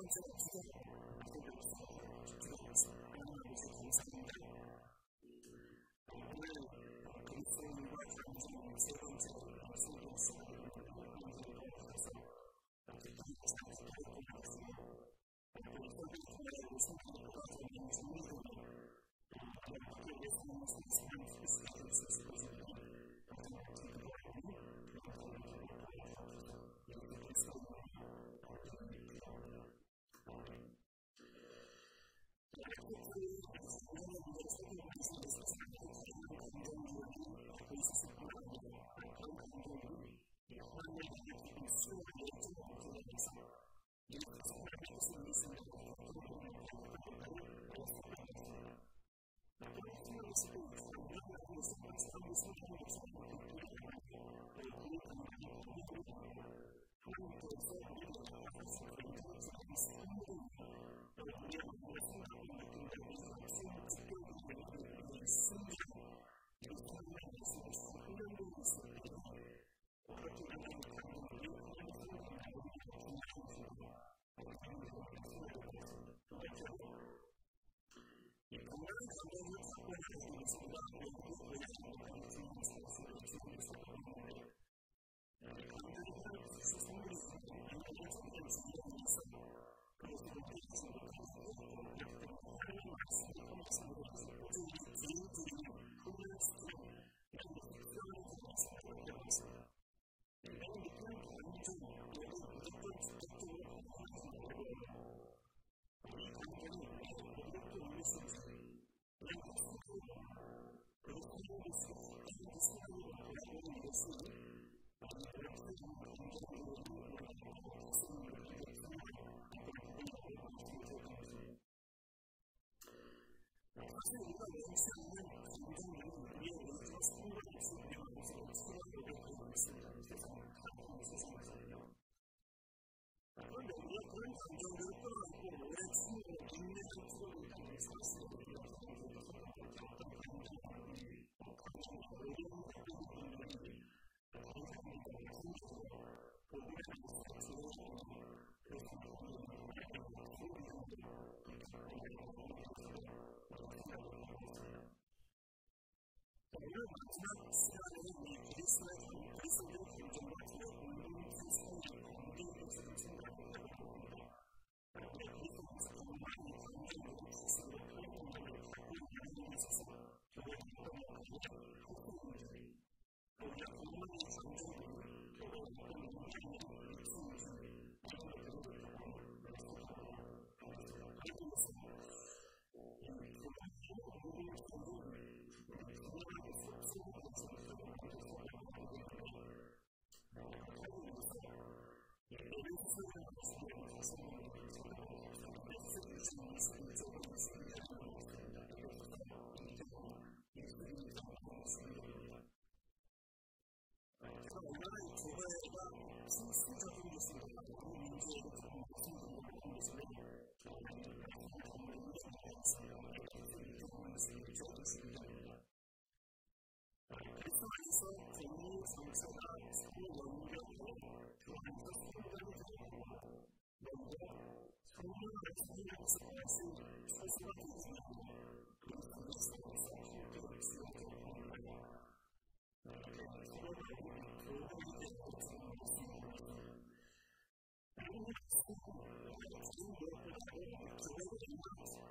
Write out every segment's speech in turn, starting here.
quod est in hoc libro de historiae rerum gestarum et de vita principum Romanorum et in civitate Romana et in provincia Italiae et in provincia Galliae et in provincia Hispaniae et in provincia Africae Iki as Eu poss identici mемуica e I don't know if you're talking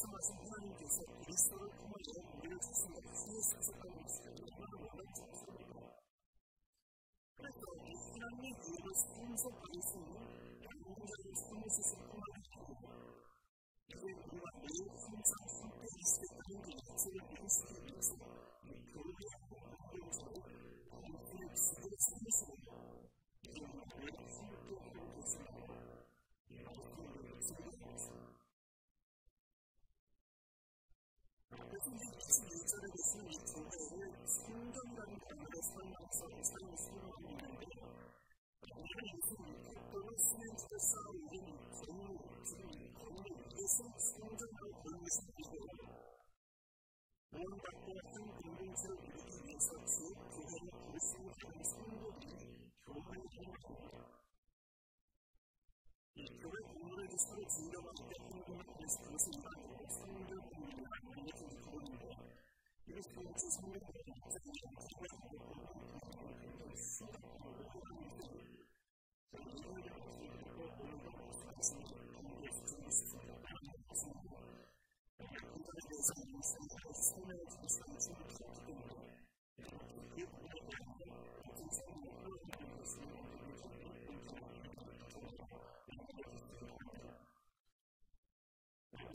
様その範囲でさ、キリストの声を入力するのが増えさせたんですけど、今のは何ですか彼らは劇団に入力するのさ、キリストの問題を質問させてもらいたい。以前には、英語の作品を提示して、彼らに発言して、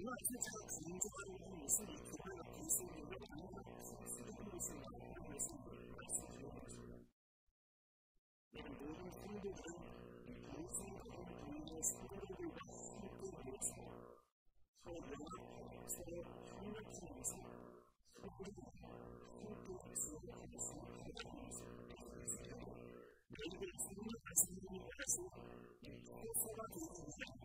那这家集中的五四零可爱的皮肤有没有什么相似的故事呢？那个是我来自于我们。那我们听的人，无数的人的所有的故事都有什么？我们从他们身上，我们通过自己的生活来认识每一个人的生命来说，你多说了几句。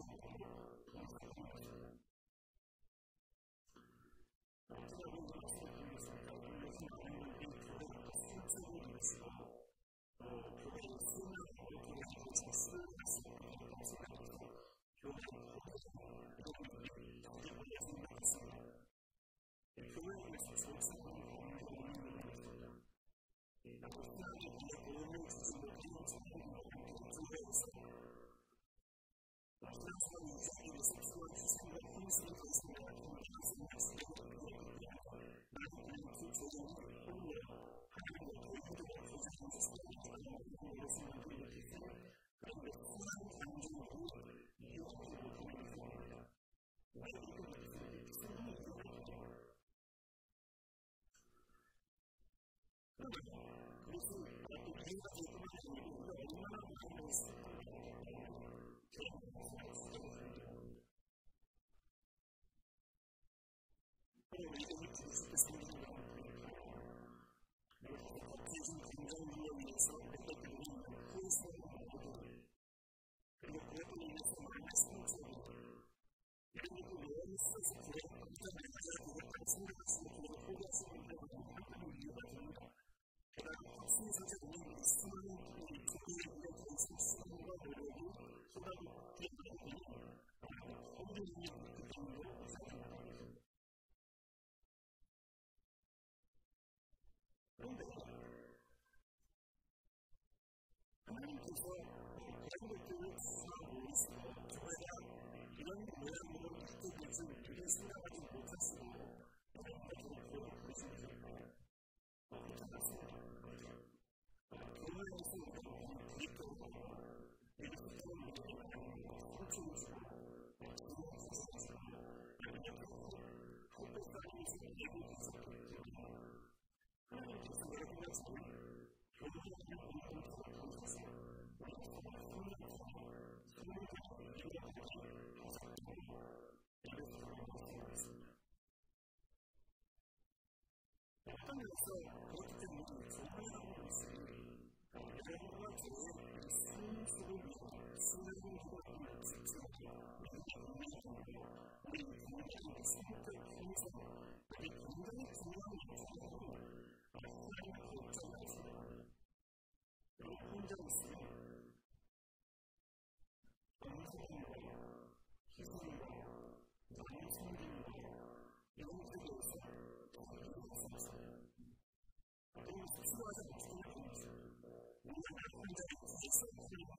et in hoc modo omnes homines in hoc mundo ですね。Thank you.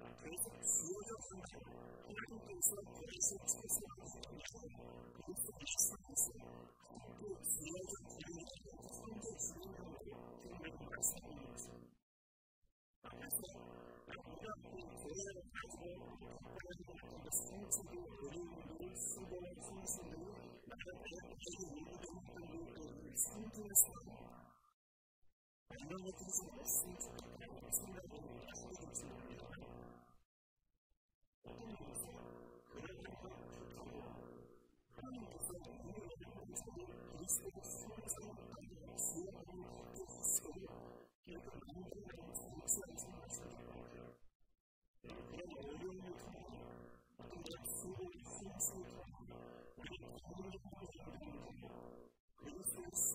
I know what these are. Yes.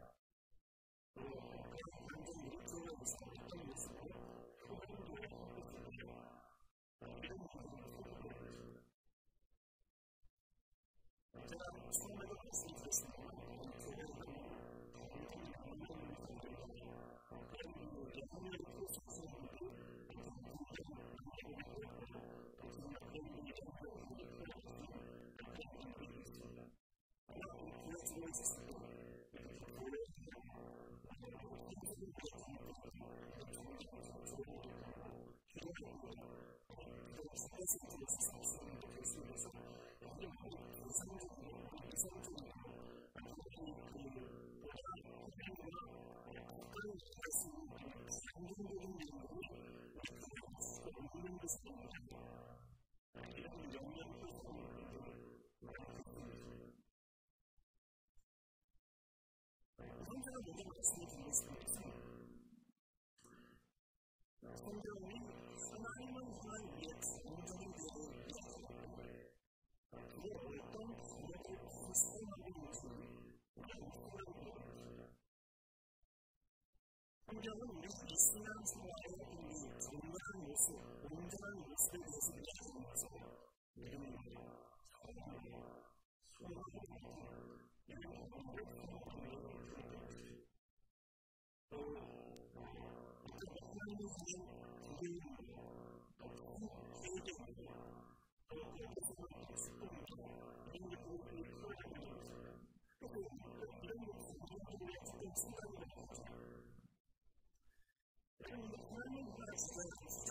세상을 살아있는 것에 대해서 여러 가지 이상적으로 이상적으로 감정적인 내용이 없는 것입니다. 이런 영향을 선생님 모두 말씀해 experienced. And the learning was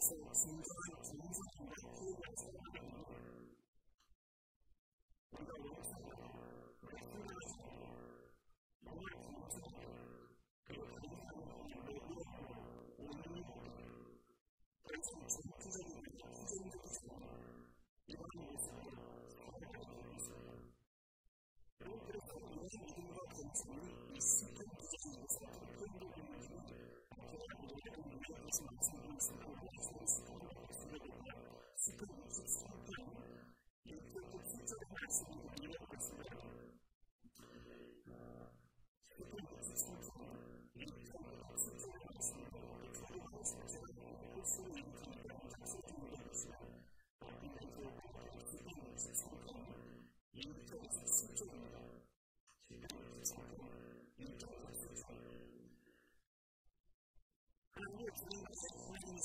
same, same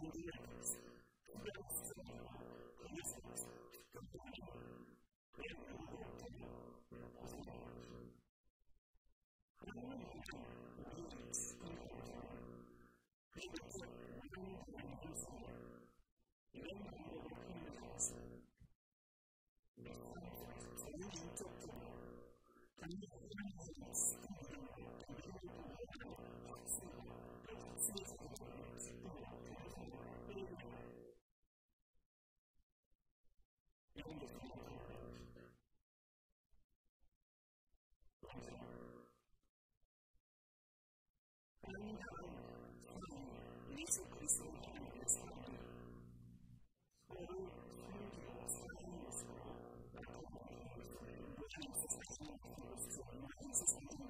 domini domini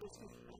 this is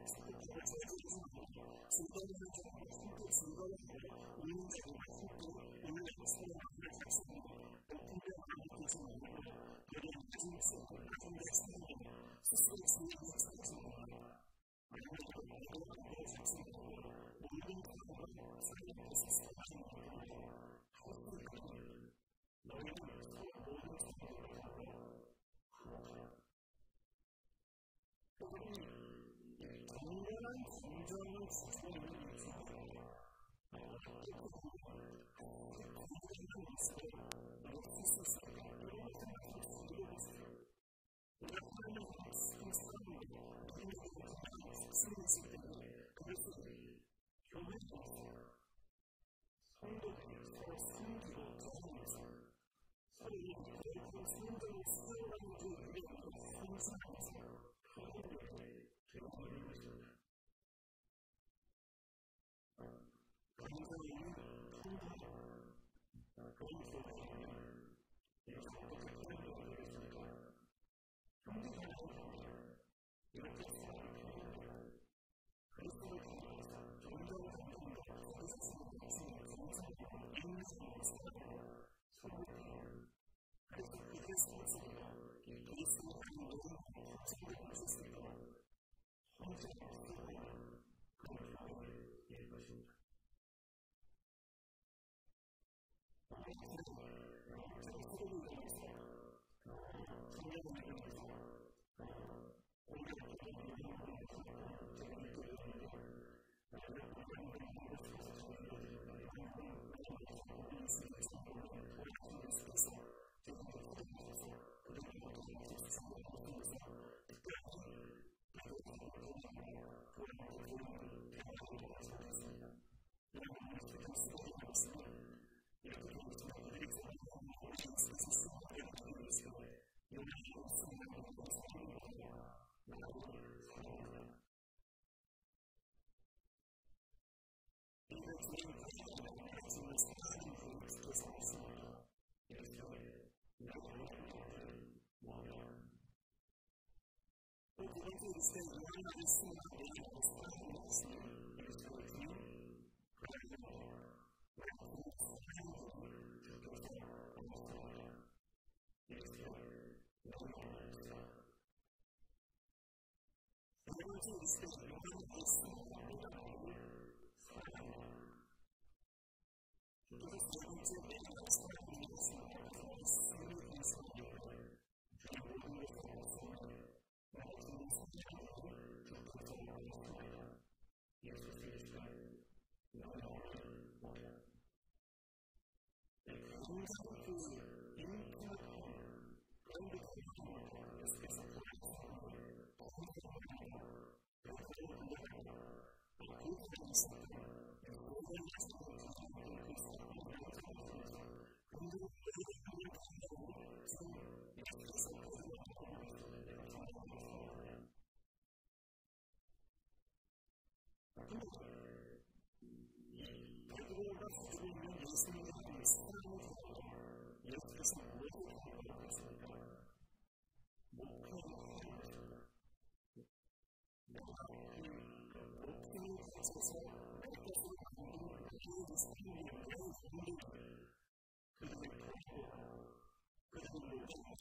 Yes.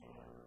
Amen.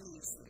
Jesus.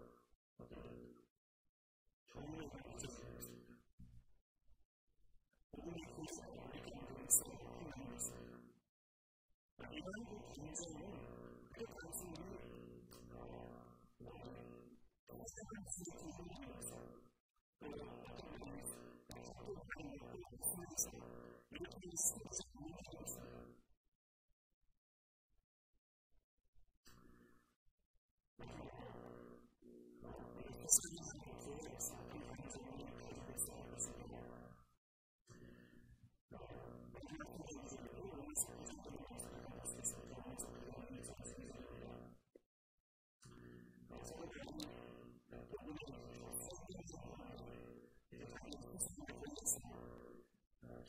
which means things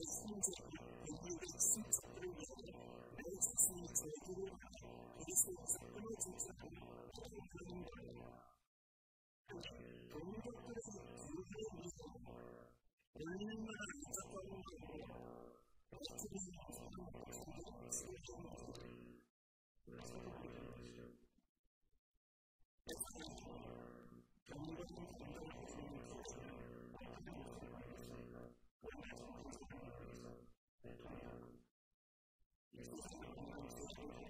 seeds of it, and you will seek through it. Those seeds that you will have, those things that put it into the living body. And from the present, you will be home. Learning the hands of the Lord. Let it be the hands of the Lord. Amen.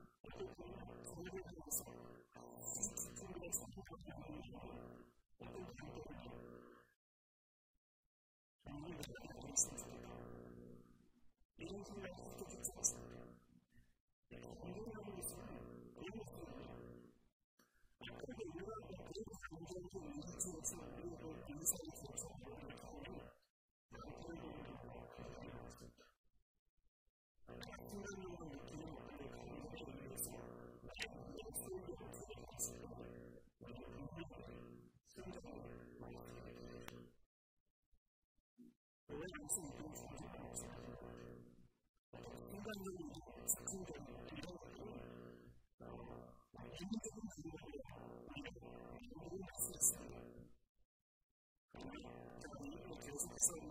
Unique mene mene mene! Unique,